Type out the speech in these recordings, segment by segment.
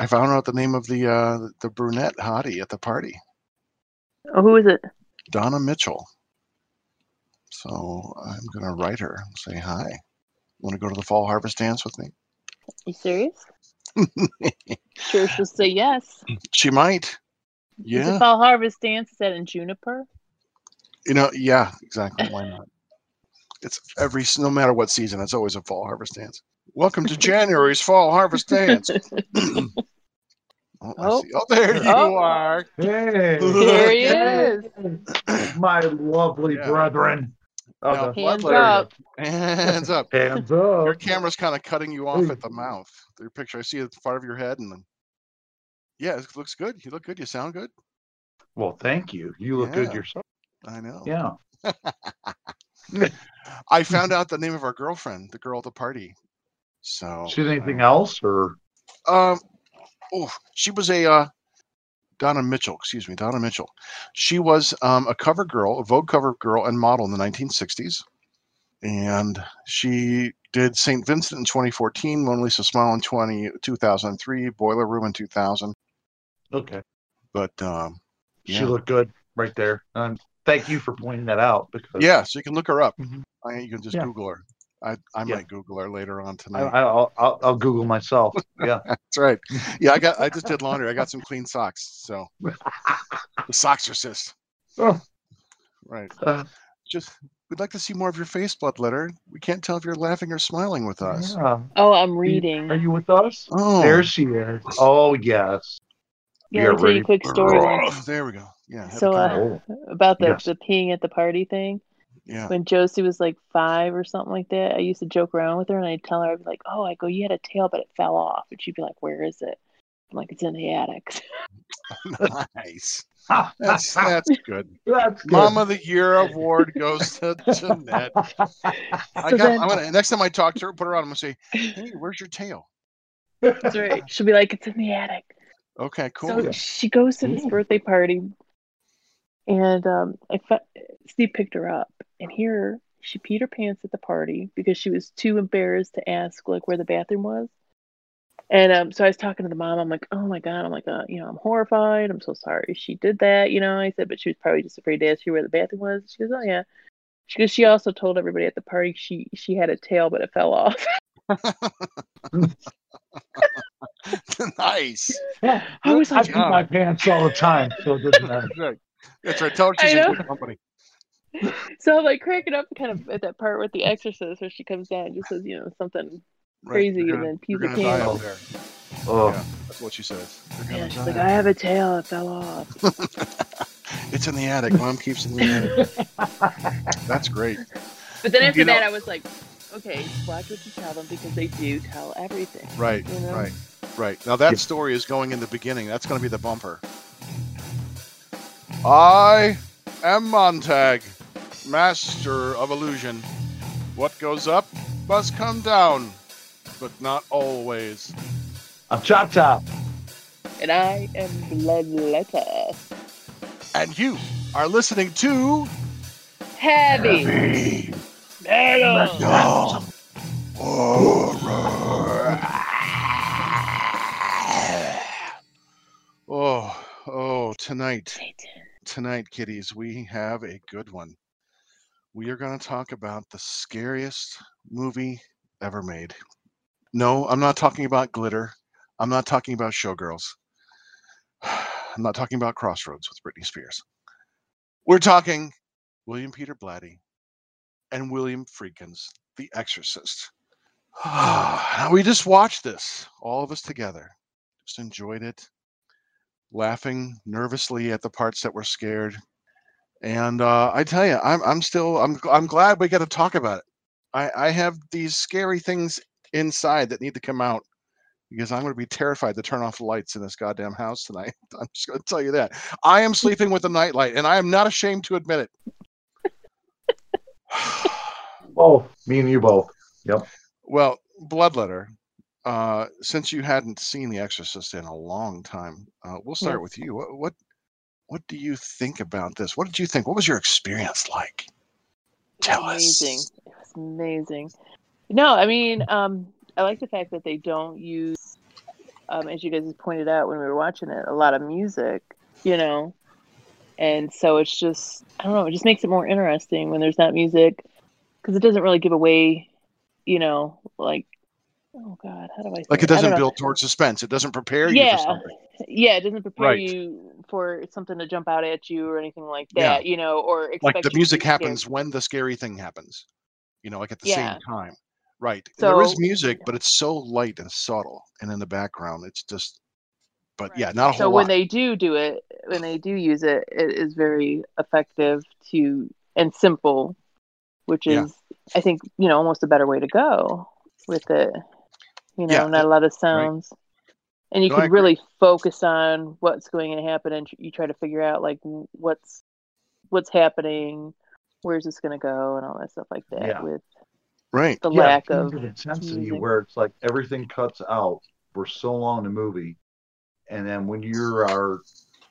I found out the name of the uh, the brunette hottie at the party, Oh, who is it? Donna Mitchell. So I'm gonna write her and say hi. Want to go to the fall harvest dance with me? You serious? sure, she'll say yes. She might. Is Yeah. the fall harvest dance is that in Juniper? You know, yeah, exactly. Why not? It's every no matter what season, it's always a fall harvest dance. Welcome to January's fall harvest dance. oh, I Oh. see. oh, there you Oh. are. Hey, Here he is. my lovely Yeah. brethren. Now, Okay. Hands Bloodletter, up. Hands up. Hands Your camera's kind of cutting you off at the mouth. Your picture, I see it part of your head, and then yeah, it looks good. You look good. You sound good. Well, thank you. You look Yeah. good yourself. I know. Yeah. I found out the name of our girlfriend, the girl at the party. So Should anything else or Um, oh, she was a uh, Donna Mitchell. Excuse me, Donna Mitchell. She was um, a cover girl, a Vogue cover girl and model in the 1960s, and she did St. Vincent in 2014, Mona Lisa Smile in 20, 2003, Boiler Room in 2000. okay? But um, She looked good right there. And thank you for pointing that out because yeah, so you can look her up. Mhm. I, you can just Yeah. Google her. I, I Yeah. might Google her later on tonight. I, I'll, I'll I'll Google myself. Yeah. That's right. Yeah, I got. I just did laundry. I got some clean socks. So the soxercist. Oh. Right. Uh, Just we'd like to see more of your face, blood Bloodletter. We can't tell if you're laughing or smiling with us. yeah. Oh, I'm reading. Are you with us? Oh, There she is. Oh yes. Yeah, we let me tell you a quick story oh, there we go. Yeah. So, uh, come out. Oh, about the, Yes. the peeing at the party thing. Yeah. When Josie was like five or something like that, I used to joke around with her and I'd tell her, I'd be like, oh, I go, you had a tail, but it fell off. And she'd be like, where is it? I'm like, it's in the attic. nice. That's that's good. That's good. Mom of the Year award goes to Jeanette. I So got. then- I'm gonna next time I talk to her, put her on. I'm gonna say, "Hey, where's your tail?" That's right. She'll be like, it's in the attic. Okay, cool. So she goes to this Ooh. birthday party, and um, I fa- Steve picked her up, and here she peed her pants at the party because she was too embarrassed to ask like where the bathroom was. And um, so I was talking to the mom. I'm like, oh my god, I'm like, uh, you know, I'm horrified. I'm so sorry she did that. You know, I said, but she was probably just afraid to ask you where the bathroom was. She goes, oh yeah. She goes, she also told everybody at the party she she had a tail, but it fell off. nice. Yeah, I was I like, pee my pants all the time, so it doesn't matter. That's right. Tell her she's in good company. so I'm like cracking up kind of at that part with the exorcist where she comes down and just says, you know, something Right. crazy You're and then pees you're a candle. there. Oh, Yeah, that's what she says. Yeah, she's like, I have a tail, it fell off. It's in the attic. Mom keeps it in the attic. That's great. But then after You know- that, I was like, okay, watch what you tell them because they do tell everything. Right, You know? right, right. Now that Yeah. story is going in the beginning. That's going to be the bumper. I am Montag, master of illusion. What goes up must come down, but not always. I'm Chop Top. And I am Bloodletter. And you are listening to Heavy. Metal. Metal Horror. Oh, oh, tonight. Satan. Tonight, kiddies, we have a good one. We are going to talk about the scariest movie ever made. No, I'm not talking about glitter. I'm not talking about showgirls. I'm not talking about Crossroads with Britney Spears. We're talking William Peter Blatty and William Friedkin's The Exorcist. we just watched this, all of us together. Just enjoyed it laughing nervously at the parts that were scared. And uh, I tell you, I'm I'm still I'm I'm glad we got to talk about it. I I have these scary things inside that need to come out because I'm going to be terrified to turn off the lights in this goddamn house tonight. I'm just going to tell you that. I am sleeping with a nightlight, and I am not ashamed to admit it. Both. Me and you both. Yep. Well, Bloodletter, uh, since you hadn't seen The Exorcist in a long time, uh, we'll start Yes. with you. What, what what do you think about this? What did you think? What was your experience like? Tell amazing. us. It was amazing. No, I mean, um, I like the fact that they don't use um, as you guys have pointed out when we were watching it, a lot of music, you know, and so it's just I don't know, it just makes it more interesting when there's not music because it doesn't really give away, you know, like oh god, how do I Like it doesn't know. build towards suspense. It doesn't prepare you for Yeah, something. yeah, it doesn't prepare Right. you for something to jump out at you or anything like Yeah. that, you know, or expect Like the music scared. happens when the scary thing happens. You know, like at the Yeah. same time. Right. So, there is music, but it's so light and subtle, and in the background, it's just. But yeah, not a whole. so whole when they do do it when they do use it it is very effective to and simple which Yeah. is i think you know almost a better way to go with it you know Yeah, not a lot of sounds and you No, can really focus on what's going to happen and you try to figure out like what's what's happening where's this going to go and all that stuff like that Yeah. with right. the Yeah, lack of intensity music. where it's like everything cuts out for so long in the movie, and then when you are are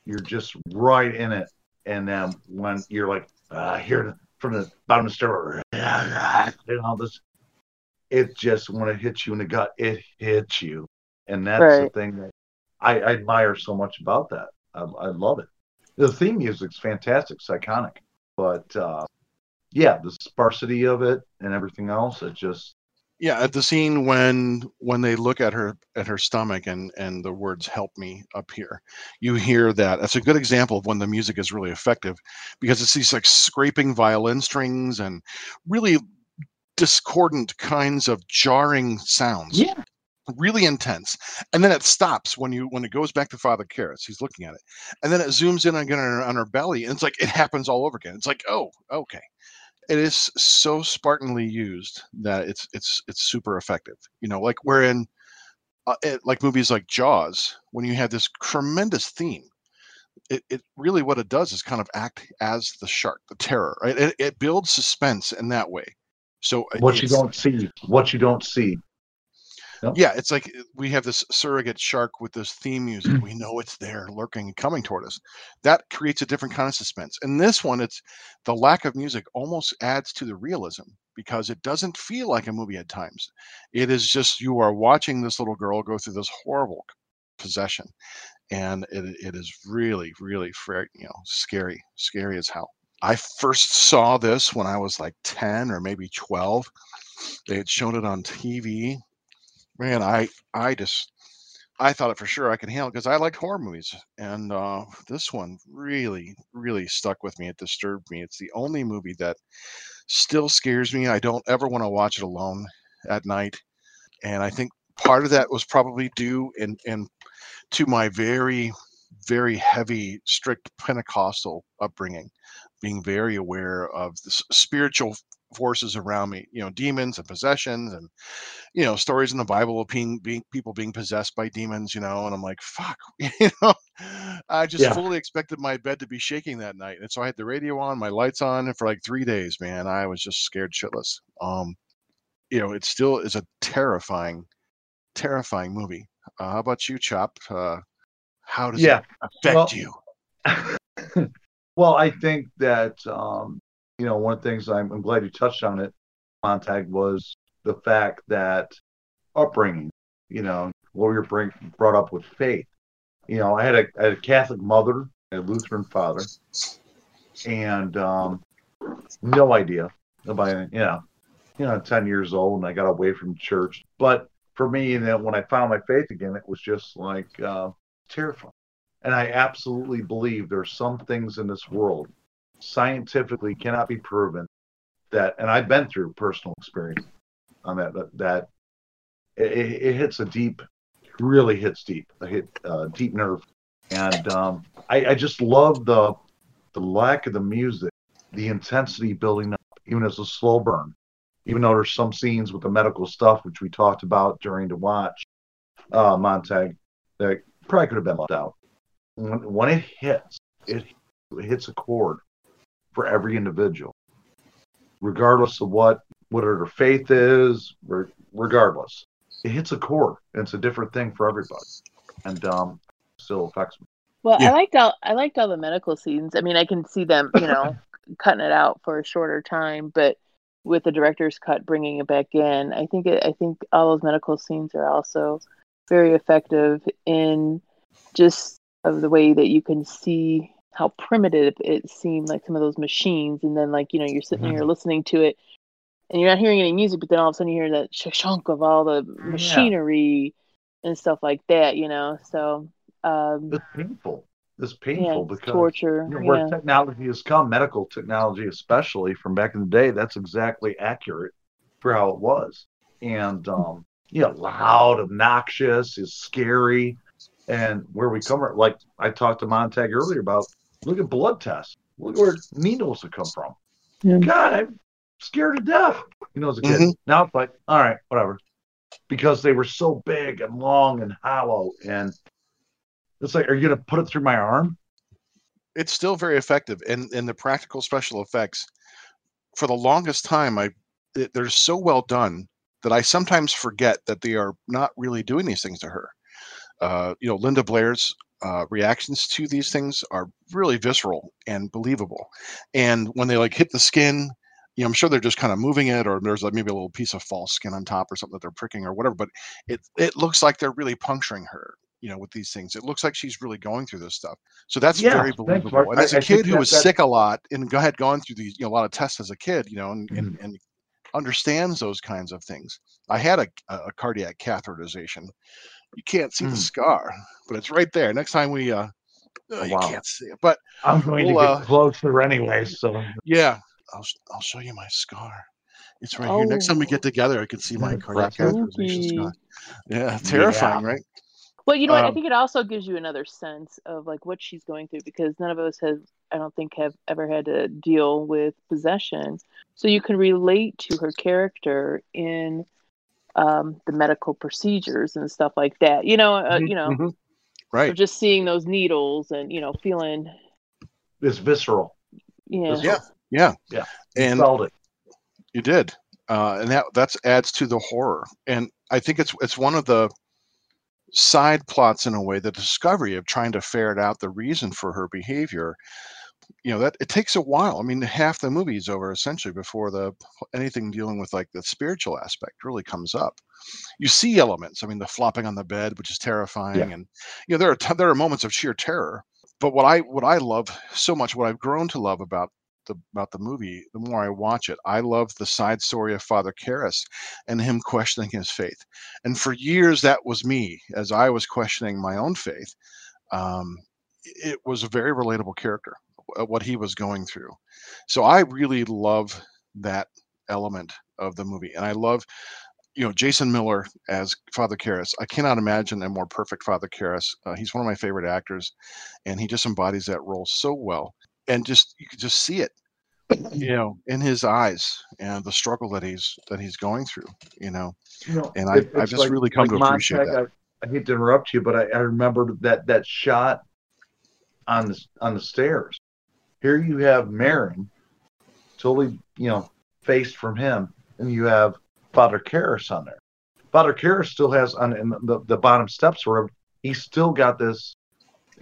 you're just right in it, and then when you're like uh, here from the bottom of the stair, and all this, it just when it hits you in the gut, it hits you, and that's the thing that I, I admire so much about that. I, I love it. The theme music's fantastic, it's iconic, but uh, yeah, the sparsity of it and everything else, it just Yeah, at the scene when when they look at her at her stomach and and the words "help me" up here, you hear that. That's a good example of when the music is really effective, because it's these like scraping violin strings and really discordant kinds of jarring sounds. yeah. really intense. And then it stops when you when it goes back to father Karras. he's looking at it. And then it zooms in again on her, on her belly and it's like it happens all over again. It's like oh okay. It is so spartanly used that it's it's it's super effective. You know like we're in uh, it, like movies like jaws when you have this tremendous theme it, it really what it does is kind of act as the shark the terror right? It, it builds suspense in that way so what you don't see, what you don't see. yeah, it's like uh, we have this surrogate shark with this theme music. Mm. we know it's there, lurking and coming toward us. That creates a different kind of suspense. And this one, it's the lack of music almost adds to the realism because it doesn't feel like a movie at times. It is just you are watching this little girl go through this horrible possession, and it, it is really, really, you know, scary, scary as hell. I first saw this when I was like ten or maybe twelve. They had shown it on TV man, I I just I thought it for sure I could handle because I like horror movies, and uh, this one really really stuck with me. It disturbed me. It's the only movie that still scares me. I don't ever want to watch it alone at night, and I think part of that was probably due in in to my very very heavy strict Pentecostal upbringing, being very aware of the spiritual forces around me you know demons and possessions and you know stories in the bible of being, being people being possessed by demons you know and i'm like fuck you know? I just Yeah. fully expected my bed to be shaking that night and so i had the radio on my lights on and for like three days man i was just scared shitless. Um you know it still is a terrifying terrifying movie. Uh, how about you chop? Uh how does Yeah. it affect Well, you well, I think that um, you know one of the things I'm, I'm glad you touched on it, Montag, was the fact that upbringing. You know, what we were bring, brought up with faith. You know, I had a, I had a Catholic mother, a Lutheran father, and um, no idea about you know, you know, ten years old, and I got away from church. But for me, and then when I found my faith again, it was just like uh, terrifying. And I absolutely believe there's some things in this world scientifically cannot be proven that, and I've been through personal experience on that, that, that it, it it hits a deep, really hits deep, a hit uh, deep nerve. And um, I, I just love the, the lack of the music, the intensity building up, even as a slow burn. Even though there's some scenes with the medical stuff, which we talked about during the watch, uh, Montag, that probably could have been left out when, when it hits, it, it hits a chord for every individual, regardless of what whatever their faith is. re- Regardless, it hits a chord, and it's a different thing for everybody, and um, still affects me. Well, Yeah. I liked all I liked all the medical scenes. I mean, I can see them, you know, cutting it out for a shorter time, but with the director's cut, bringing it back in, I think it, I think all those medical scenes are also very effective in just of the way that you can see how primitive it seemed like some of those machines and then like you know you're sitting Mhm. there listening to it and you're not hearing any music but then all of a sudden you hear that shunk of all the machinery and stuff like that you know so um It's painful. It's yeah painful because torture you know, where yeah technology has come, medical technology especially from back in the day, that's exactly accurate for how it was. And um, yeah, loud, obnoxious, is scary. And where we come from, like I talked to Montag earlier about, look at blood tests. Look where needles have come from. Yeah. God, I'm scared to death. You know, as a kid. Mhm. Now it's like, all right, whatever. Because they were so big and long and hollow. And it's like, are you gonna put it through my arm? it's still very effective and and the practical special effects for the longest time i it- they're so well done that i sometimes forget that they are not really doing these things to her uh, you know linda blair's uh, reactions to these things are really visceral and believable and when they like hit the skin you know i'm sure they're just kind of moving it or there's like maybe a little piece of false skin on top or something that they're pricking or whatever but it it looks like they're really puncturing her you know with these things it looks like she's really going through this stuff so that's Yeah, very believable. Mark. And as I a think kid who was that- sick a lot and had gone through these, you know, a lot of tests as a kid, you know, and, Mm-hmm. and, and understands those kinds of things. I had a, a cardiac catheterization. You can't see the Mm. scar, but it's right there. Next time we, uh, uh, you wow. can't see it, but I'm going Well, to uh, get closer anyway. So yeah, I'll, I'll show you my scar. It's right here. Next time we Oh. get together, I can see my Mm, cardiac catheterization scar. Yeah, terrifying, right? Well, you know what? I Um, think it also gives you another sense of like what she's going through because none of us have, I don't think, have ever had to deal with possession. So you can relate to her character in um, the medical procedures and stuff like that. You know, uh, Mhm, you know, Mhm. of Right. just seeing those needles and you know feeling, it's visceral. yeah, Yeah. Yeah. Yeah. And Felt it. You did, uh, and that that's adds to the horror. And I think it's it's one of the side plots in a way, the discovery of trying to ferret out the reason for her behavior. You know that it takes a while. I mean, half the movie is over essentially before the anything dealing with like the spiritual aspect really comes up. You see elements. I mean, the flopping on the bed, which is terrifying, and you know there are t- there are moments of sheer terror. But what I what I love so much, what I've grown to love about the about the movie, the more I watch it, I love the side story of Father Karras and him questioning his faith. And for years, that was me as I was questioning my own faith. Um, it was a very relatable character, what he was going through. So I really love that element of the movie, and I love. You know, Jason Miller as Father Karras. I cannot imagine a more perfect Father Karras. Uh, he's one of my favorite actors, and he just embodies that role so well. And just you could just see it you know in his eyes and the struggle that he's that he's going through you know You know, and I- I've it's just really come to appreciate Montag, I, I hate to interrupt you, but I, I remember that that shot on the on the stairs. Here you have Merrin, totally you know faced from him, and you have Father Karras on there. Father Karras still has on in the, the bottom steps where he's still got this,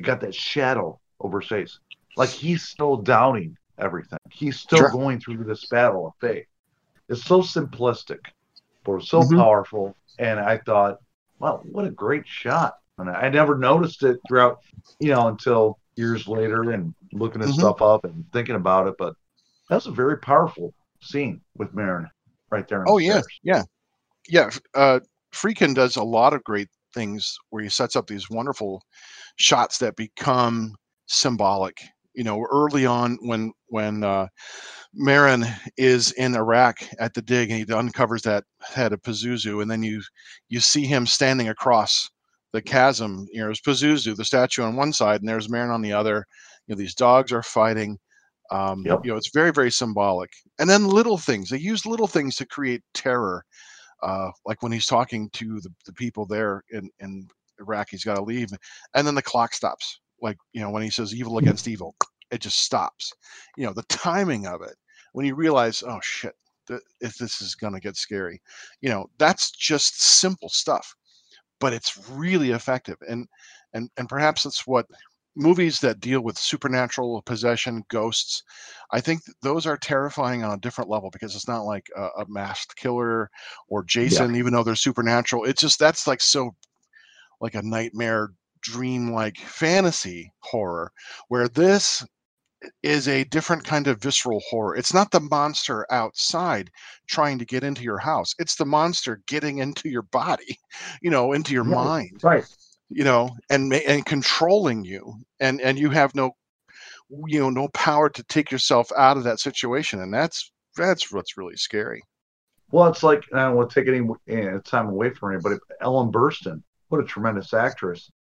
got that shadow over his face, like he's still doubting everything. He's still Sure. going through this battle of faith. It's so simplistic, but so Mhm. powerful. And I thought, wow, what a great shot. And I never noticed it throughout, you know, until years later and looking at Mhm. stuff up and thinking about it. But that's a very powerful scene with Merrin right there. oh the yeah stairs. yeah yeah uh Friedkin does a lot of great things where he sets up these wonderful shots that become symbolic you know early on when when uh Merrin is in Iraq at the dig and he uncovers that head of Pazuzu and then you you see him standing across the chasm you know there's Pazuzu the statue on one side and there's Merrin on the other you know these dogs are fighting um Yep. you know it's very very symbolic. And then little things they use little things to create terror uh like when he's talking to the, the people there in in Iraq he's got to leave and then the clock stops. Like you know when he says evil against evil it just stops. You know the timing of it when you realize oh shit th- if this is going to get scary you know that's just simple stuff but it's really effective. And and and perhaps that's what movies that deal with supernatural possession ghosts i think those are terrifying on a different level because it's not like a, a masked killer or jason even though they're supernatural it's just that's like so like a nightmare dream-like fantasy horror where this is a different kind of visceral horror. It's not the monster outside trying to get into your house. It's the monster getting into your body, you know, into your Right, mind, Right. You know, and and controlling you. And and you have no you know, no power to take yourself out of that situation and that's that's what's really scary. Well, it's like I don't want to take any eh, time away from anybody. But Ellen Burstyn, what a tremendous actress.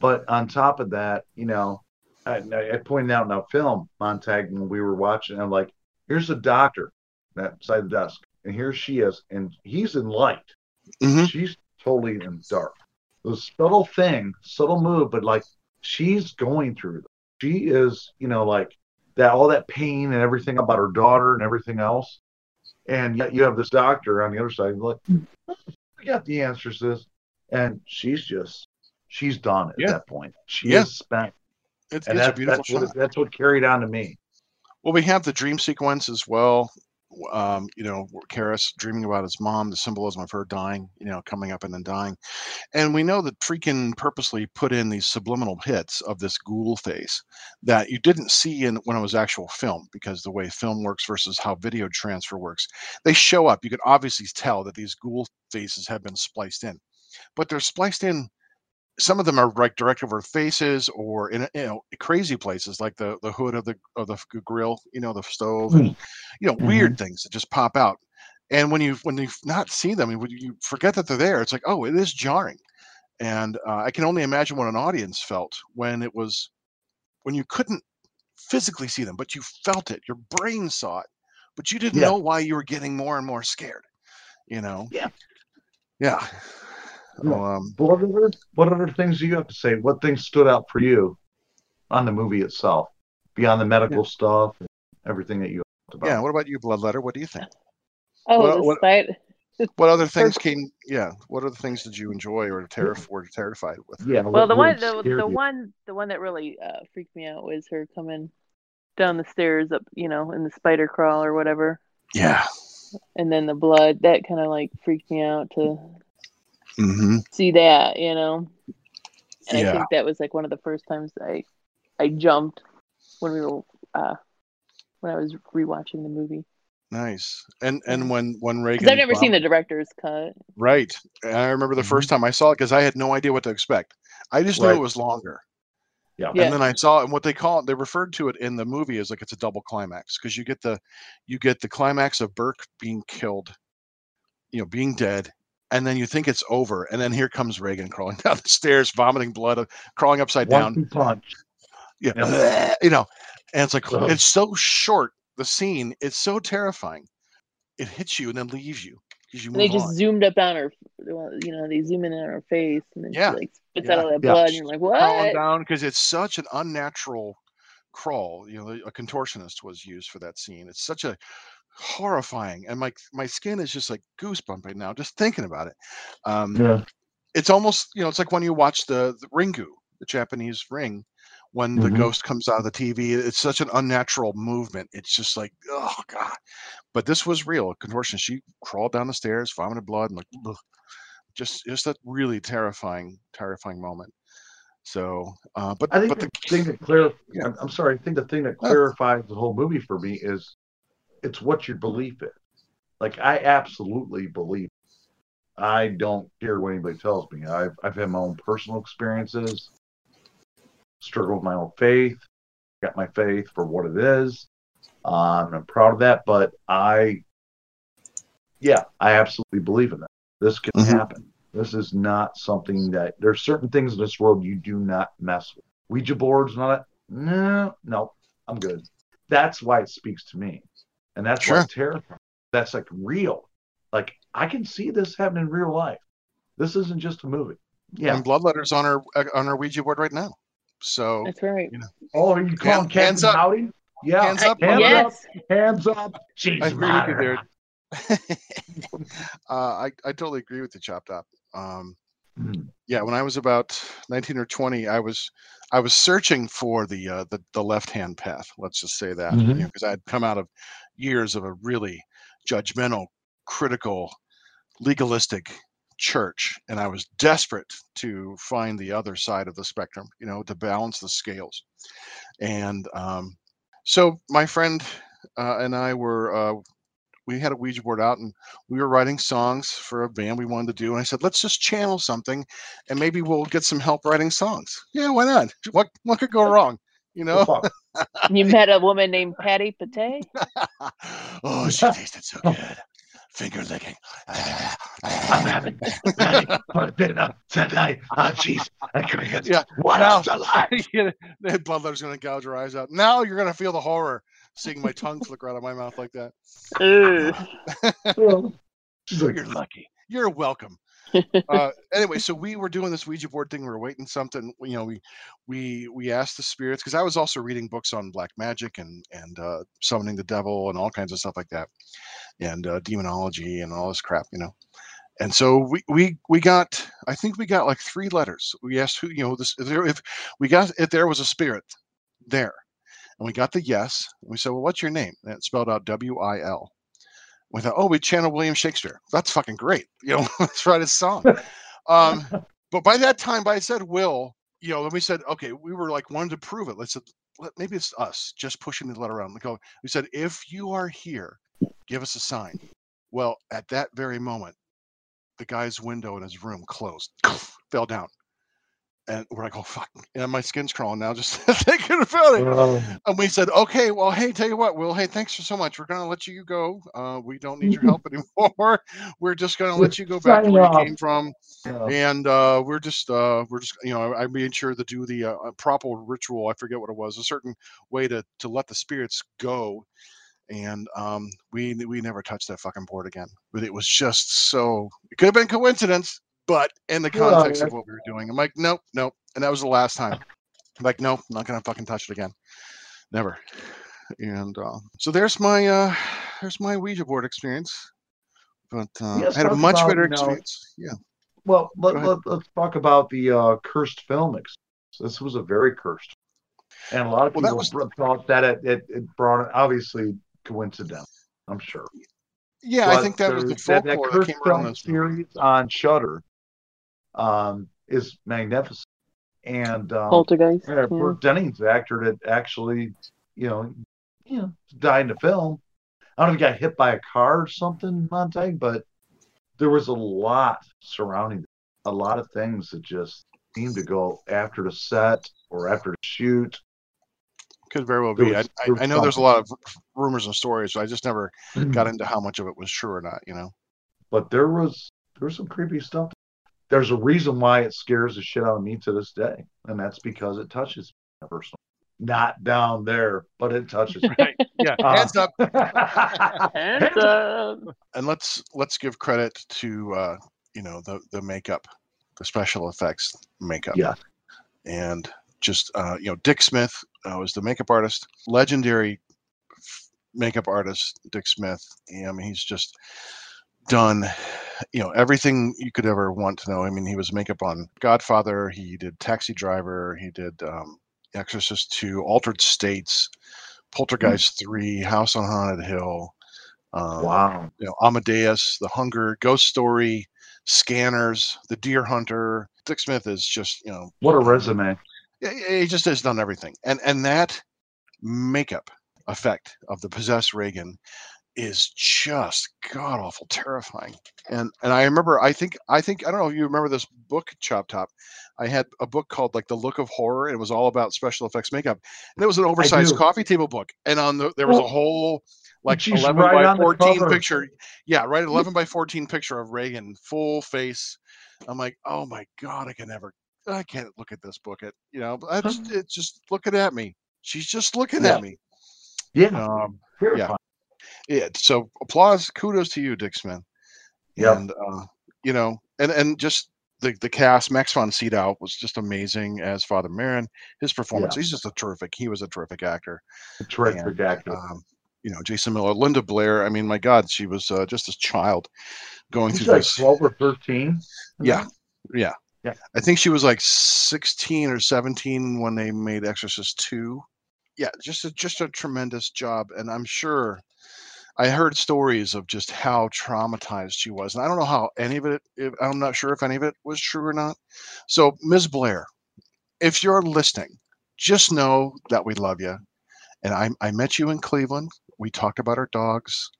But on top of that, you know, I, I pointed out in our film, Montag, when we were watching, I'm like, here's a doctor that side the desk, and here she is, and he's in light. Mhm. She's totally in dark. The subtle thing, subtle move, but like she's going through. It. She is, you know, like that all that pain and everything about her daughter and everything else. And yet you have this doctor on the other side, like, we got the answers to this. And she's just, she's done at Yeah. that point. She Yeah. is spent. It's, And it's a beautiful that's, shot. what, that's what carried on to me. Well, we have the dream sequence as well. Um, you know, Karras dreaming about his mom, the symbolism of her dying, you know, coming up and then dying. And we know that Friedkin purposely put in these subliminal hits of this ghoul face that you didn't see in when it was actual film because the way film works versus how video transfer works. They show up. You can obviously tell that these ghoul faces have been spliced in, but they're spliced in some of them are like direct over faces or in you know crazy places like the the hood of the of the grill you know the stove and you know weird things that just pop out. And when you when you've not seen them you forget that they're there. It's like oh it is jarring. And uh, i can only imagine what an audience felt when it was when you couldn't physically see them but you felt it. Your brain saw it but you didn't Yeah. know why you were getting more and more scared you know? Yeah. Yeah. Um what other, what other things do you have to say? What things stood out for you on the movie itself, beyond the medical stuff and everything that you talked about? yeah what about you bloodletter what do you think Oh, What- the what- spider. What other things came? Yeah. What other things did you enjoy or terri- were terrified with? Yeah. Well, what the one, the, the you? one, the one that really uh, freaked me out was her coming down the stairs up, you know, in the spider crawl or whatever, Yeah. and then the blood. That kind of like freaked me out to Mm-hmm. see that, you know. And I think that was like one of the first times I, I jumped when we were, uh, when I was rewatching the movie. Nice. And and when when Regan. I've never seen the director's cut. Right. And I remember the Mhm. first time I saw it because I had no idea what to expect. I just knew it was longer. Yeah. Yeah. And then I saw and what they call it, they referred to it in the movie as like it's a double climax because you get the you get the climax of Burke being killed, you know, being dead, and then you think it's over, and then here comes Regan crawling down the stairs, vomiting blood, uh, crawling upside down. One two punch. yeah, Yeah. you know, and it's like Ugh. it's so short. The scene, it's so terrifying. It hits you and then leaves you because you And they just on. zoomed up on her, you know, they zoom in on her face, and then Yeah. she like spits Yeah. out all that Yeah. blood, and you're like, Crawling what? down because it's such an unnatural crawl. You know, a contortionist was used for that scene. It's such a horrifying, and my my skin is just like goosebumping now just thinking about it. Um, Yeah. it's almost you know it's like when you watch the, the ringu the japanese ring when the Mhm. ghost comes out of the tv it's such an unnatural movement it's just like oh god but this was real a contortion she crawled down the stairs vomited blood and like ugh. just just that really terrifying terrifying moment so uh but I think but the the thing that clar- Yeah. I'm, I'm sorry. I think the thing that clarifies the whole movie for me is it's what your belief is. Like I absolutely believe. I don't care what anybody tells me. I've I've had my own personal experiences, struggled with my own faith, got my faith for what it is. Um, I'm proud of that, but I, yeah, I absolutely believe in that. This can Mhm. happen. This is not something that there's certain things in this world you do not mess with. Ouija boards and all that. No, no, I'm good. That's why it speaks to me, and that's Sure. it's terrifying. That's like real. Like I can see this happening in real life. This isn't just a movie. Yeah. and bloodletter's on our uh, on our ouija board right now so That's right. You know. Oh, are you calling Hand- Captain hands up. Howdy? Yeah. hands up Hands bloodletter. up. Hands up. Jeez, I agree with you there. Uh, I, I totally agree with you, Chopped Up. Um, Hmm. yeah, when I was about 19 or 20, I was I was searching for the uh, the, the left hand path. Let's just say that because I'd come out of years of a really judgmental, critical, legalistic church and I was desperate to find the other side of the spectrum, you know, to balance the scales. And um, so my friend uh, and I were, uh, we had a Ouija board out and we were writing songs for a band we wanted to do. And I said, let's just channel something and maybe we'll get some help writing songs. Yeah, why not? What, what could go wrong? You know? Fuck. You met a woman named Patty Pate? oh, she tasted so oh. good. Finger licking. I'm having for dinner today. Oh, jeez. Yeah, What now- a delight. You know, the bloodletter's going to gouge her eyes out. Now you're going to feel the horror seeing my tongue flicker out of my mouth like that. Ugh. She's like, You're lucky. You're welcome. Uh, anyway, so we were doing this Ouija board thing. We were waiting something. You know, we we we asked the spirits because I was also reading books on black magic and and uh, summoning the devil and all kinds of stuff like that, and uh, demonology and all this crap. You know, and so we we we got. I think we got like three letters. We asked who you know this if, there, if we got if there was a spirit there, and we got the yes. And we said, well, what's your name? And it spelled out W I L. We thought, oh, we channel William Shakespeare. That's fucking great. You know, let's write a song. Um, but by that time, by I said Will, you know, then we said, okay, we were like wanted to prove it. Let's let, maybe it's us just pushing the letter around. We go, we said, if you are here, give us a sign. Well, at that very moment, the guy's window in his room closed, fell down. And we're like, oh fuck. And my skin's crawling now just thinking about it. oh, And we said, okay, well, hey, tell you what, Will, hey, thanks for so much. We're going to let you go. Uh, we don't need your help anymore. We're just going to let you go back to where you came from. yeah. And uh, we're just, uh, we're just, you know, I I made sure to do the uh, proper ritual. I forget what it was, a certain way to to let the spirits go. And um, we we never touched that fucking board again. But it was just so. It could have been coincidence, but in the context of what we were doing, I'm like, nope, nope. And that was the last time. I'm like, nope, not gonna fucking touch it again. Never. And uh, so there's my uh, there's my Ouija board experience. But uh, I had a much about, better you know, experience. Yeah. Well, let, let, let's talk about the uh, cursed film. This was a very cursed. And a lot of Well, that people was- thought that it, it, it brought it, obviously, coincidental, I'm sure. Yeah, I think that was the there's- that, that folklore that cursed film series on Shutter um, is magnificent. And um, Poltergeist. yeah, yeah. Dennings, the actor that actually, you know, you know, died in the film. I don't know if he got hit by a car or something, Monte, but there was a lot surrounding it. A lot of things that just seemed to go after the set or after the shoot. Could very well be. I, was- I, there was I know there's a lot of rumors and stories. but I just never got into how much of it was true or not. You know. But there was there was some creepy stuff. There's a reason why it scares the shit out of me to this day, and that's because it touches me personally. Not down there, but it touches me. Right. Yeah. Uh, Hands up. Hands up. And let's let's give credit to uh, you know the the makeup, the special effects makeup. Yeah. And just uh, you know, Dick Smith uh, was the makeup artist, legendary f- makeup artist, Dick Smith. I mean, he's just done you know everything you could ever want to know. I mean, he was makeup on Godfather. He did Taxi Driver. He did um, Exorcist Two, Altered States, Poltergeist Three, House on Haunted Hill. Um, wow. you know Amadeus, The Hunger, Ghost Story, Scanners, The Deer Hunter. Dick Smith is just you know What a resume. yeah, yeah, he just has done everything, and and that makeup effect of the possessed Regan is just god awful terrifying. And and I remember I think I think I don't know if you remember this book Chop Top. I had a book called like The Look of Horror. And it was all about special effects makeup, and it was an oversized coffee table book. And on the there was a whole like She's 11 right by 14 picture. Yeah, right. 11 by 14 picture of Regan, full face. I'm like, oh my god, I can never, I can't look at this book. It, you know, I just, it's just looking at me. She's just looking Yeah. at me. Yeah. Um, terrifying. Yeah. So applause, kudos to you, Dick Smith. Yep. And uh, you know, and and just the the cast. Max von Sydow was just amazing as Father Merrin. His performance, he's just a terrific. He was a terrific actor. A terrific actor. Um, you know, Jason Miller, Linda Blair. I mean, my God, she was uh, just a child going She's through like this. 12 or 13. Yeah, yeah, Yeah. I think she was like 16 or 17 when they made Exorcist 2. Yeah, just a, just a tremendous job, and I'm sure, I heard stories of just how traumatized she was, and I don't know how any of it. If, I'm not sure if any of it was true or not. So, Ms. Blair, if you're listening, just know that we love you. And I, I met you in Cleveland. We talked about our dogs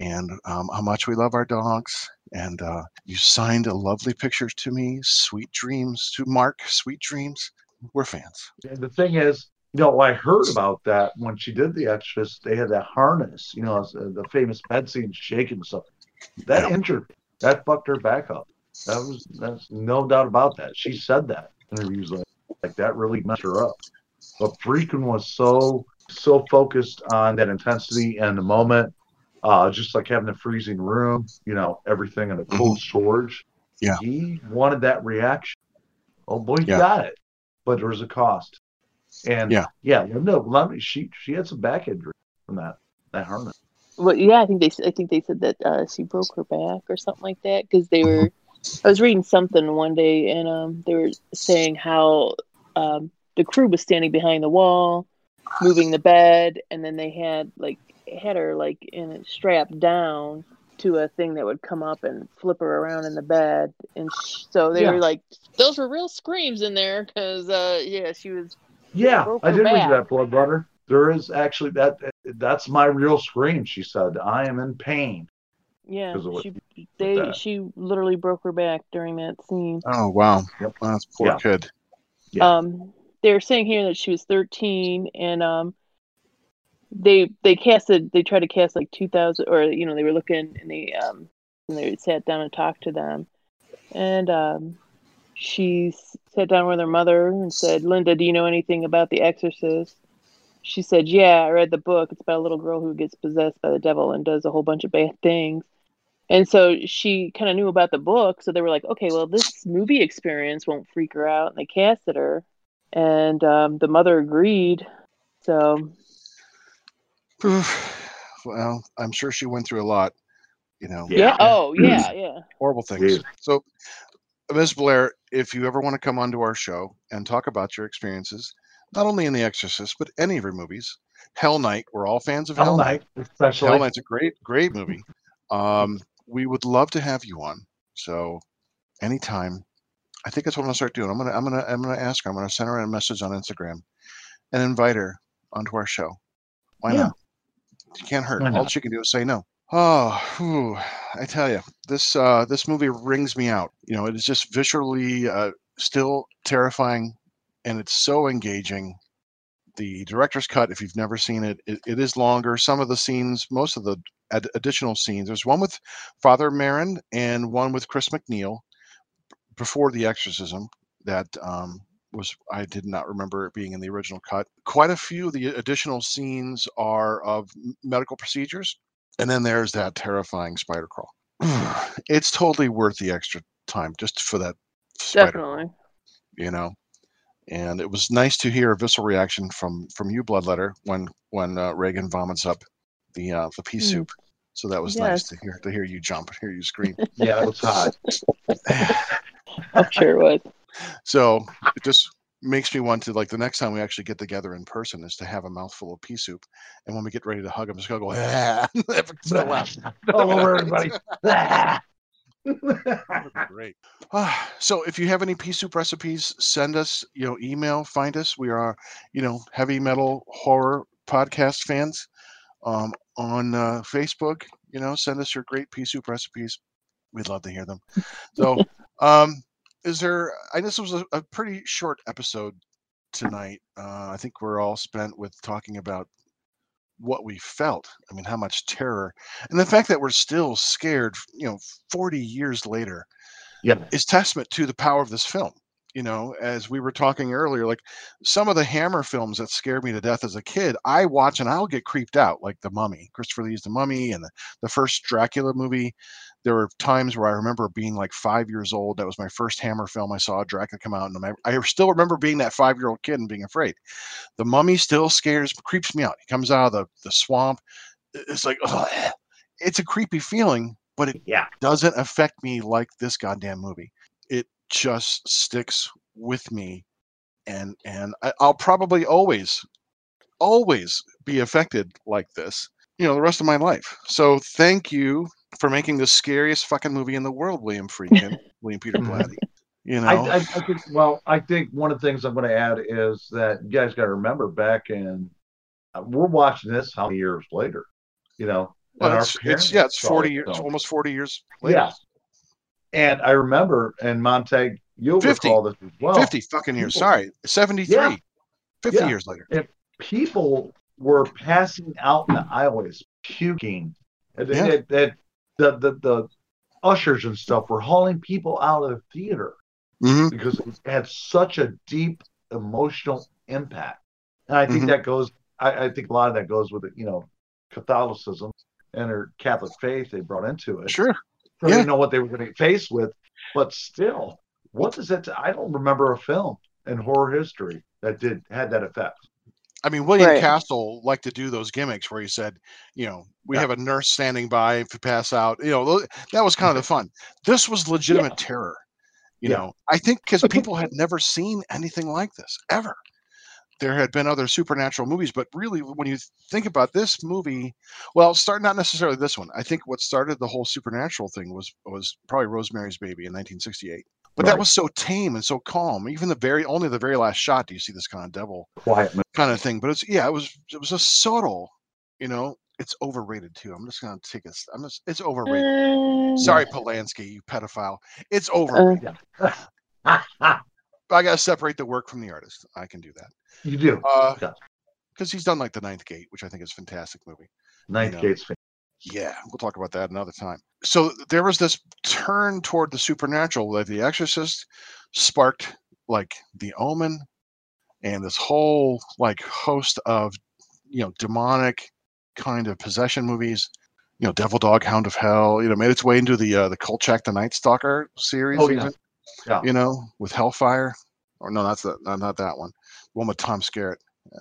and um, how much we love our dogs. And uh, you signed a lovely picture to me, Sweet Dreams, to Mark, Sweet Dreams. We're fans. And the thing is, you know, I heard about that when she did the extras. They had that harness, you know, the famous bed scene shaking stuff. That yeah. injured, that fucked her back up. That was that's no doubt about that. She said that in interviews like, like that really messed her up. But Friedkin was so so focused on that intensity and the moment, uh, just like having a freezing room, you know, everything in a cold mm-hmm. storage. Yeah, he wanted that reaction. Oh boy, he yeah. got it, but there was a cost. And yeah, yeah, no, she she had some back injury from that that harness. Well, yeah, I think they I think they said that uh, she broke her back or something like that because they were. I was reading something one day and um, they were saying how um, the crew was standing behind the wall, moving the bed, and then they had like had her like in it strapped down to a thing that would come up and flip her around in the bed, and sh- so they yeah. were like, those were real screams in there because uh, yeah, she was yeah, I did read that, blood brother. There is actually that. That's my real scream. She said, "I am in pain." Yeah, she they she literally broke her back during that scene. Oh wow, yep. that's poor yeah. kid. Yeah. Um, they're saying here that she was 13, and um, they they casted they tried to cast like 2,000, or you know they were looking and they um and they sat down and talked to them, and um, she sat down with her mother and said, Linda, do you know anything about The Exorcist? She said, Yeah, I read the book. It's about a little girl who gets possessed by the devil and does a whole bunch of bad things. And so she kind of knew about the book. So they were like, okay, well, this movie experience won't freak her out. And they casted her. And um, the mother agreed. So. well, I'm sure she went through a lot, you know. Yeah. yeah. Oh, yeah. Yeah. Horrible things. So Ms. Blair, if you ever want to come onto our show and talk about your experiences, not only in The Exorcist, but any of your movies, Hell Night, we're all fans of Hell, Hell Night, especially. Hell Night's a great, great movie. Um, we would love to have you on. So, anytime, I think that's what I'm gonna start doing. I'm gonna, I'm gonna, I'm gonna ask her. I'm gonna send her a message on Instagram and invite her onto our show. Why yeah. not? She can't hurt. All she can do is say no. Oh, whew, I tell you, this uh, this movie rings me out. You know, it is just visually uh, still terrifying, and it's so engaging. The director's cut, if you've never seen it, it, it is longer. Some of the scenes, most of the ad- additional scenes, there's one with Father Merrin and one with Chris MacNeil before the exorcism that um, was I did not remember it being in the original cut. Quite a few of the additional scenes are of medical procedures and then there's that terrifying spider crawl. it's totally worth the extra time just for that. Definitely. Crawl, you know, and it was nice to hear a visceral reaction from from you, Bloodletter, when when uh, Regan vomits up the uh, the pea mm. soup. So that was yes. nice to hear to hear you jump, hear you scream. yeah, it was hot. I'm sure it was. So just makes me want to like the next time we actually get together in person is to have a mouthful of pea soup, and when we get ready to hug them, just gonna go ah, all over everybody. great. Uh, so if you have any pea soup recipes, send us. You know, email, find us. We are, you know, heavy metal horror podcast fans um, on uh, Facebook. You know, send us your great pea soup recipes. We'd love to hear them. So. um is there i know this was a, a pretty short episode tonight uh, i think we're all spent with talking about what we felt i mean how much terror and the fact that we're still scared you know 40 years later yeah is testament to the power of this film you know as we were talking earlier like some of the hammer films that scared me to death as a kid i watch and i'll get creeped out like the mummy christopher lee's the mummy and the, the first dracula movie there were times where I remember being like five years old. That was my first Hammer film. I saw Dracula come out, and I, I still remember being that five year old kid and being afraid. The Mummy still scares, creeps me out. He comes out of the, the swamp. It's like, ugh, it's a creepy feeling, but it yeah. doesn't affect me like this goddamn movie. It just sticks with me, and and I, I'll probably always, always be affected like this you know, the rest of my life. So thank you for making the scariest fucking movie in the world, William Friedkin, William Peter Mhm. Blatty. You know, I, I, I think. Well, I think one of the things I'm going to add is that you guys got to remember back in. uh, We're watching this how many years later, you know. Well, it's, it's yeah, it's forty it, years, almost forty years later. Yeah. And I remember, and Montag, you'll 50. recall this as well. fifty fucking years. people- Sorry, seventy-three. Yeah. 50 Yeah. years later. If People were passing out in the aisles, puking. And Yeah. The, the the ushers and stuff were hauling people out of the theater. hmm because it had such a deep emotional impact. And I think Mhm. that goes, I, I think a lot of that goes with it, you know, Catholicism and her Catholic faith they brought into it. Sure. So yeah. They know what they were going to get faced with, but still, what does that? I don't remember a film in horror history that did had that effect. I mean, William Right. Castle liked to do those gimmicks where he said, you know, we Yeah. have a nurse standing by if you pass out. You know, that was kind of the fun. This was legitimate terror. You Yeah. know, I think because people had never seen anything like this ever. There had been other supernatural movies, but really, when you think about this movie, well, start not necessarily this one. I think what started the whole supernatural thing was was probably Rosemary's Baby in 1968. But that was so tame and so calm. Even the very only the very last shot do you see this kind of devil Quiet. movie. kind of thing. But it's yeah, it was it was a subtle, you know. It's overrated too. I'm just gonna take a. I'm just. It's overrated. Uh, Sorry, Polanski, you pedophile. It's overrated. I gotta separate the work from the artist. I can do that. you do. Uh, Yeah. because he's done like the Ninth Gate, which I think is a fantastic movie. Ninth know. Gates fan. Yeah, we'll talk about that another time. So there was this turn toward the supernatural that The Exorcist sparked like The Omen and this whole like host of you know demonic kind of possession movies. You know, Devil Dog, Hound of Hell. You know, made its way into the uh, the Kolchak the Night Stalker series. Oh, yeah. even, Yeah. You know, with Hellfire. Or no, that's the, not, not that one. The one with Tom Skerritt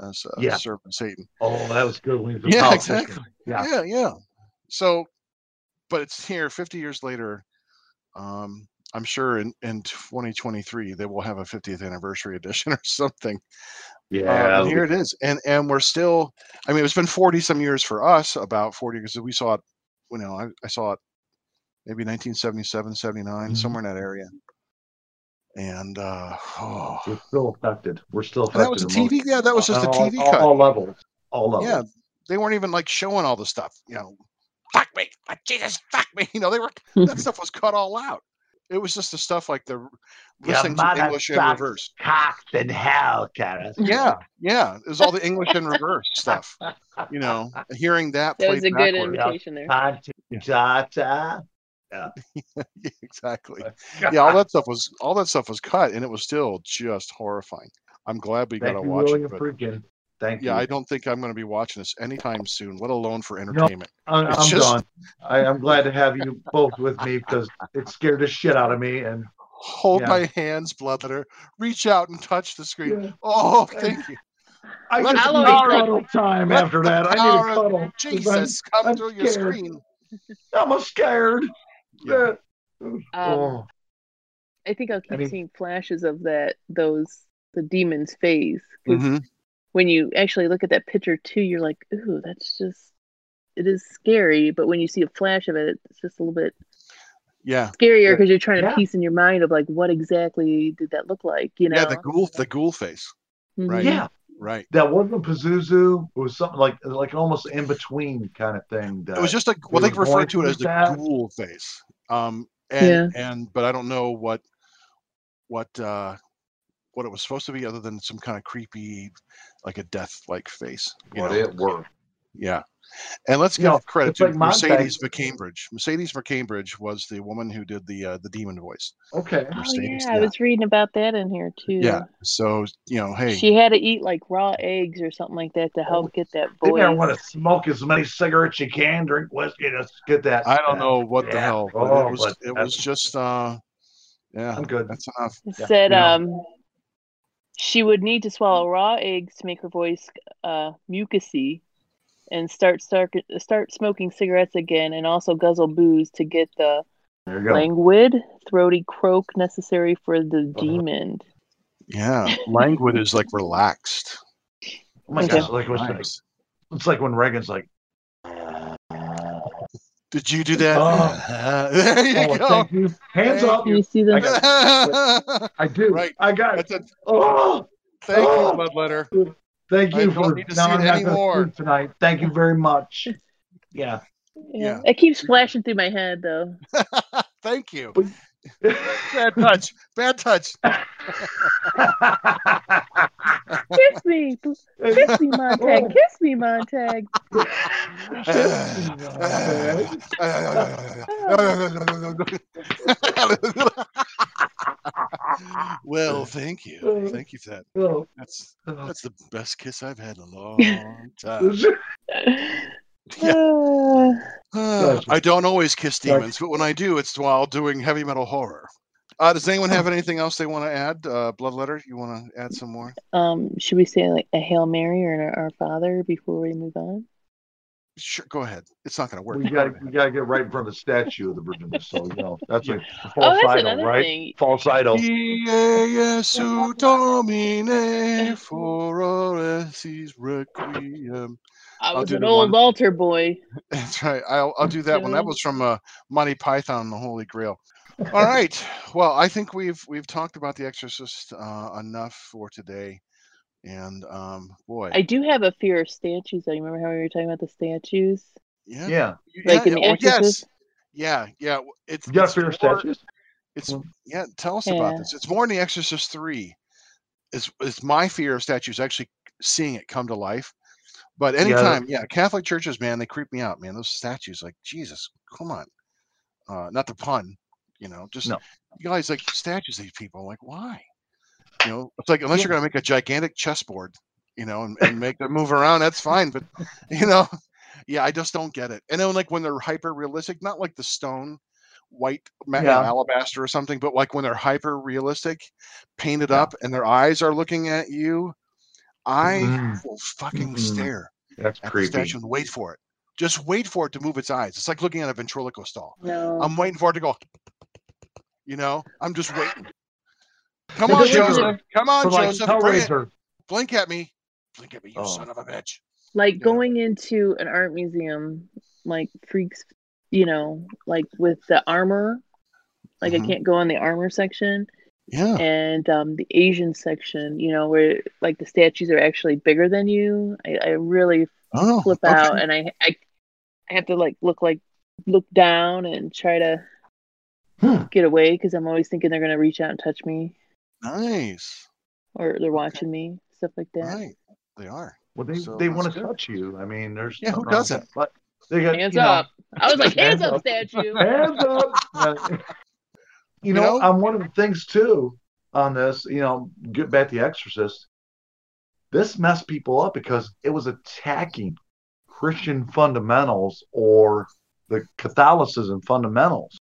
as uh, Yeah. Serpent Satan. Oh, that was good. Yeah, exactly. Yeah. yeah, yeah. So, but it's here 50 years later. Um, I'm sure in, in 2023 they will have a 50th anniversary edition or something. Uh, Yeah. here it is, and and we're still. I mean, it's been 40 some years for us, about 40 because we saw it. You know, I, I saw it maybe 1977, 79, Mhm. somewhere in that area. And uh, oh, We're still affected. We're still and affected. that was emotionally. TV. Yeah, that was just all, TV all, cut. All levels. All levels. Yeah, they weren't even like showing all the stuff. You know, fuck me, but Jesus, fuck me. You know, they were that stuff was cut all out. It was just the stuff like the listening to English in reverse. Cocked in hell, Kenneth. Yeah, yeah, it was all the English in reverse stuff. You know, hearing that That was played a good backwards. imitation there. Data. Yeah, exactly. Yeah, all that stuff was all that stuff was cut, and it was still just horrifying. I'm glad we got to watch William it, but Friedkin. Thank yeah, you. I don't think I'm going to be watching this anytime soon, let alone for entertainment. I'm, I'm just- done. I, I'm glad to have you both with me because it scared the shit out of me. And Hold Yeah. my hands, bloodletter. Reach out and touch the screen. Yeah. Oh, thank you. I Let just the need cuddle time let after that. I need power a of cuddle. 'cause Jesus, come I'm through your scared. screen. I'm, I'm scared. Yeah. Um, oh, I think I'll keep I mean- seeing flashes of that those the demon's phase. 'Cause Mhm. When you actually look at that picture too, you're like, ooh, that's just it is scary. But when you see a flash of it, it's just a little bit Yeah. scarier Yeah. because you're trying to Yeah. piece in your mind of like what exactly did that look like, you know? Yeah, the ghoul the ghoul face. Mhm. right. yeah. Right. That wasn't Pazuzu. It was something like like almost in between kind of thing. That, It was just like well, they was refer to it through as the that. ghoul face. Um and Yeah. and but I don't know what what uh what it was supposed to be other than some kind of creepy like a death like face. You but know? it worked. Yeah. And let's You give know, credit it's to like Montag. Mercedes McCambridge. Mercedes McCambridge was the woman who did the uh, the demon voice. Okay. Oh Mercedes, yeah, I was reading about that in here too. Yeah. So, you know, hey, She had to eat like raw eggs or something like that to help get that You voice. never want to smoke as many cigarettes you can, drink whiskey, just get that. I don't know what the hell, but Oh, it was but it was just uh yeah, I'm good. that's enough. It Yeah, said you know. um she would need to swallow raw eggs to make her voice uh mucusy and start start start smoking cigarettes again and also guzzle booze to get the There you go. languid throaty croak necessary for the Uh-huh. demon. Yeah. Languid is like relaxed. Oh my Okay. gosh, like, it's, like, Nice. it's like when Regan's like, "Uh, Did you do oh. that? Oh. there you Oh, go. thank you. Hands Thank up. Can you see the? I got I do. Right. I got it. That's a, Oh, thank you, Oh. Bloodletter. thank you don't for need to now see I'm it not gonna anymore. tonight. Thank you very much. Yeah. Yeah. It keeps flashing through my head though. Thank you. Bad touch. Bad touch. Kiss me, kiss me, Montag. Kiss me, Montag. well, thank you. Thank you for that. That's that's the best kiss I've had in a long time. Uh, Uh, I don't always kiss Gotcha. demons, but when I do, it's while doing heavy metal horror. Uh, does anyone have anything else they want to add? Uh, Bloodletter, you want to add some more? um, should we say like a Hail Mary or an Our Father before we move on? Sure, go ahead. It's not going to work. we got we got to get right in front of the statue of the Virgin. So you know that's a Oh, that's falsetto, another right? thing. Falsetto. Ie Jesu Domine for oressis requiem. I was an old one- altar boy. That's right. I'll, I'll do that one. That was from uh, Monty Python and the Holy Grail. All right. Well, I think we've we've talked about The Exorcist uh, enough for today. And um, boy, I do have a fear of statues. though. You remember how we were talking about the statues? yeah, Yeah. you- Like in yeah, The oh, yes, yeah, yeah. w- It's You got it's fear of statues? It's Mm. yeah. Tell us about this. It's more in The Exorcist Three. It's it's my fear of statues actually seeing it come to life. But anytime, yeah, Catholic churches, man, they creep me out, man. Those statues, like Jesus, come on. Uh, not the pun, you know, just No. you guys like statues. These people, like, why? You know, it's like unless you're gonna make a gigantic chessboard, you know, and, and make them move around, that's fine. But you know, yeah, I just don't get it. And then like when they're hyper realistic, not like the stone white Yeah. alabaster or something, but like when they're hyper realistic, painted Yeah. up, and their eyes are looking at you, I Mm. will fucking Mm. stare That's at the statue and wait for it. Just wait for it to move its eyes. It's like looking at a ventriloquist doll. No. I'm waiting for it to go. You know, I'm just waiting. Come on, Joseph. Joseph. Come on, like Joseph. Bring it. Blink at me. Blink at me, you Oh. son of a bitch. like Yeah. going into an art museum like freaks you know like with the armor like Mhm. i can't go in the armor section Yeah. and um the asian section you know where like the statues are actually bigger than you i, I really Oh, flip okay. out and I, I i have to like look like look down and try to Hmm. get away because i'm always thinking they're going to reach out and touch me Nice. or they're watching me stuff like that Right. They are. Well, they, So they want to touch you. I mean, there's Yeah, who nothing wrong with doesn't? But they got hands you know, up i was like hands Hands up up. statue hands up. Uh, you know, know? on one of the things too on this, you know, get back to the Exorcist. This messed people up because it was attacking Christian fundamentals or the Catholicism fundamentals.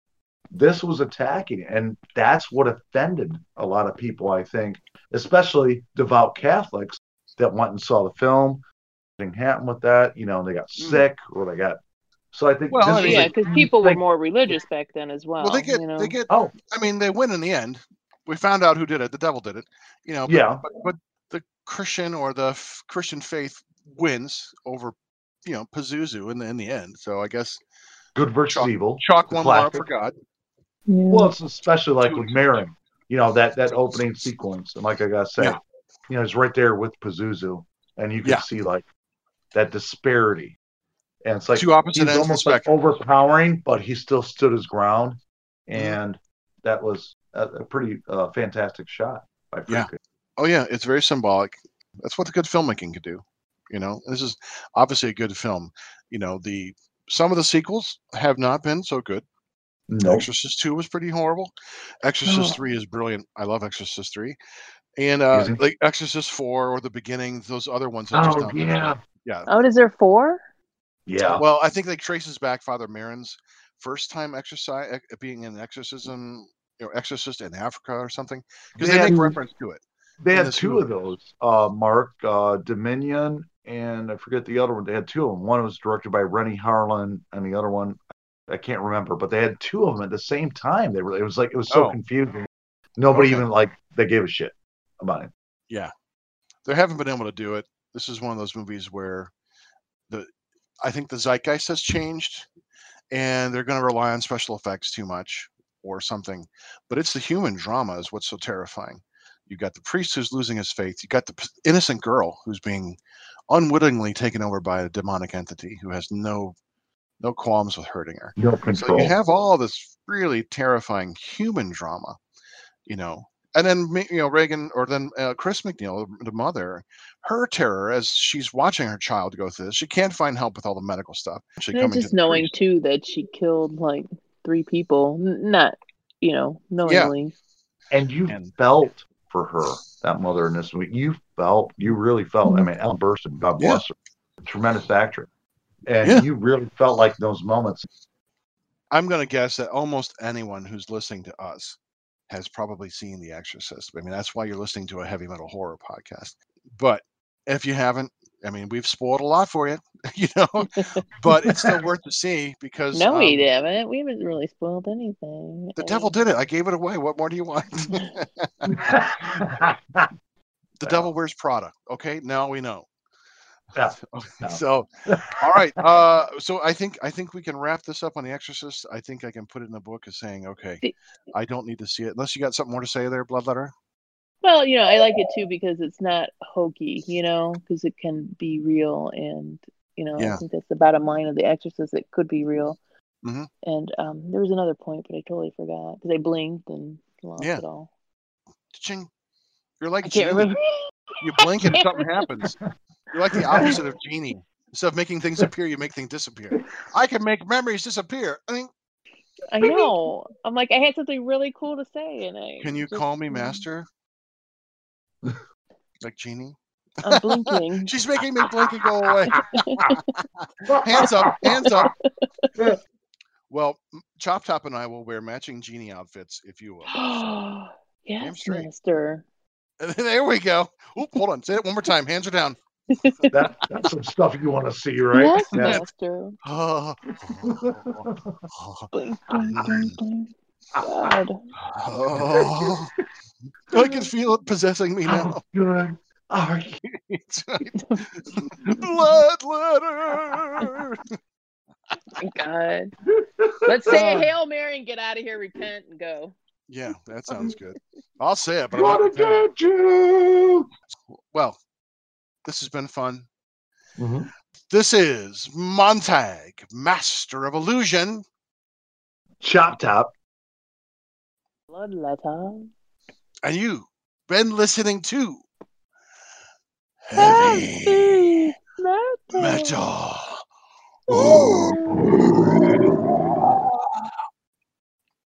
This was attacking, and that's what offended a lot of people. I think, especially devout Catholics that went and saw the film. Thing happened with that, you know, they got Mm. sick or they got. So I think Well, this I was mean- a yeah, because huge people were thing. more religious back then as well. Well, they get you know? they get Oh, I mean, they win in the end. We found out who did it. The devil did it. You know, but, Yeah. but, but the Christian or the f- Christian faith wins over, you know, Pazuzu in the in the end. So I guess good versus Chalk- evil. chalk one more up classic. for God. Well, it's especially like with an Mary, extent. you know, that that opening sequence. And like I gotta say, Yeah. you know, it's right there with Pazuzu, and you can Yeah. see like that disparity. And it's like Two opposite he's ends of the almost like overpowering, but he still stood his ground, Mhm. and that was a, a pretty uh, fantastic shot by Yeah. Oh yeah, it's very symbolic. That's what the good filmmaking could do. You know, this is obviously a good film. You know, the some of the sequels have not been so good. Nope. Exorcist Two was pretty horrible. Exorcist Oh. Three is brilliant. I love Exorcist Three, and uh, Easy. like Exorcist Four or the beginning, those other ones. Have just Oh yeah, good. yeah. Oh, is there four? Yeah. Well, I think that traces back Father Merrin's first time exercise being an exorcism, you know, exorcist in Africa or something, because they They make reference to it. They had this two of those, uh, Mark, uh, Dominion, and I forget the other one. They had two of them. One was directed by Renny Harlin, and the other one, I can't remember. But they had two of them at the same time. They were. It was like it was so Oh. confusing. Nobody Okay. even like they gave a shit about it. Yeah, they haven't been able to do it. This is one of those movies where the I think the zeitgeist has changed, and they're going to rely on special effects too much or something. But it's the human drama is what's so terrifying. You got the priest who's losing his faith. You got the innocent girl who's being unwittingly taken over by a demonic entity who has no no qualms with hurting her. No control. So you have all this really terrifying human drama, you know. And then you know Regan or then uh, Chris MacNeil, the mother, her terror as she's watching her child go through this. She can't find help with all the medical stuff. She And coming to just the knowing priest. too that she killed like three people, not you know knowingly. Yeah. and you And- felt for her, that mother in this movie. You felt, you really felt. I mean, Ellen Burstyn, God Yeah. bless her, tremendous actress, and Yeah. you really felt like those moments. I'm going to guess that almost anyone who's listening to us has probably seen The Exorcist. I mean, that's why you're listening to a heavy metal horror podcast. But if you haven't, I mean, we've spoiled a lot for you, you know, but it's still worth to see because no, we um, haven't. We haven't really spoiled anything. the I devil mean, did it. I gave it away. What more do you want? the devil wears Prada. Okay, now we know. Yeah. Yeah. So, all right. Uh, so I think I think we can wrap this up on The Exorcist. I think I can put it in the book as saying, okay, I don't need to see it unless you got something more to say there, Bloodletter. Well, you know, I like it too because it's not hokey, you know, because it can be real, and you know, Yeah. I think that's the bottom line of The Exorcist. It could be real. Mhm. And um, there was another point, but I totally forgot because I blinked and lost Yeah. it all. Ching. You're like I can't Genie. remember. You blink and something happens. You're like the opposite of Genie. Instead of making things appear, you make things disappear. I can make memories disappear. I mean, I know. I'm like, I had something really cool to say, and I can you just- call me master? like Genie? I'm blinking. She's making me blink and go away. hands up, hands up. Well, Chop Top and I will wear matching Genie outfits, if you will. yes, straight. Mister. there we go. Oop, hold on. Say it one more time. Hands are down. that, that's some stuff you want to see, right? Yes, Yeah. Master. Oh, Blink, blink, blink, blink. God. oh. I can feel it possessing me now. How good are you? Blood letter. My God. Let's say a Uh, Hail Mary and get out of here, repent, and go. Yeah, that sounds good. I'll say it, but I'm not What repenting. did you? well, this has been fun. Mhm. This is Montag, Master of Illusion. Chop top. Blood letter. and you've been listening to Heavy Heavy metal. Metal. Ooh.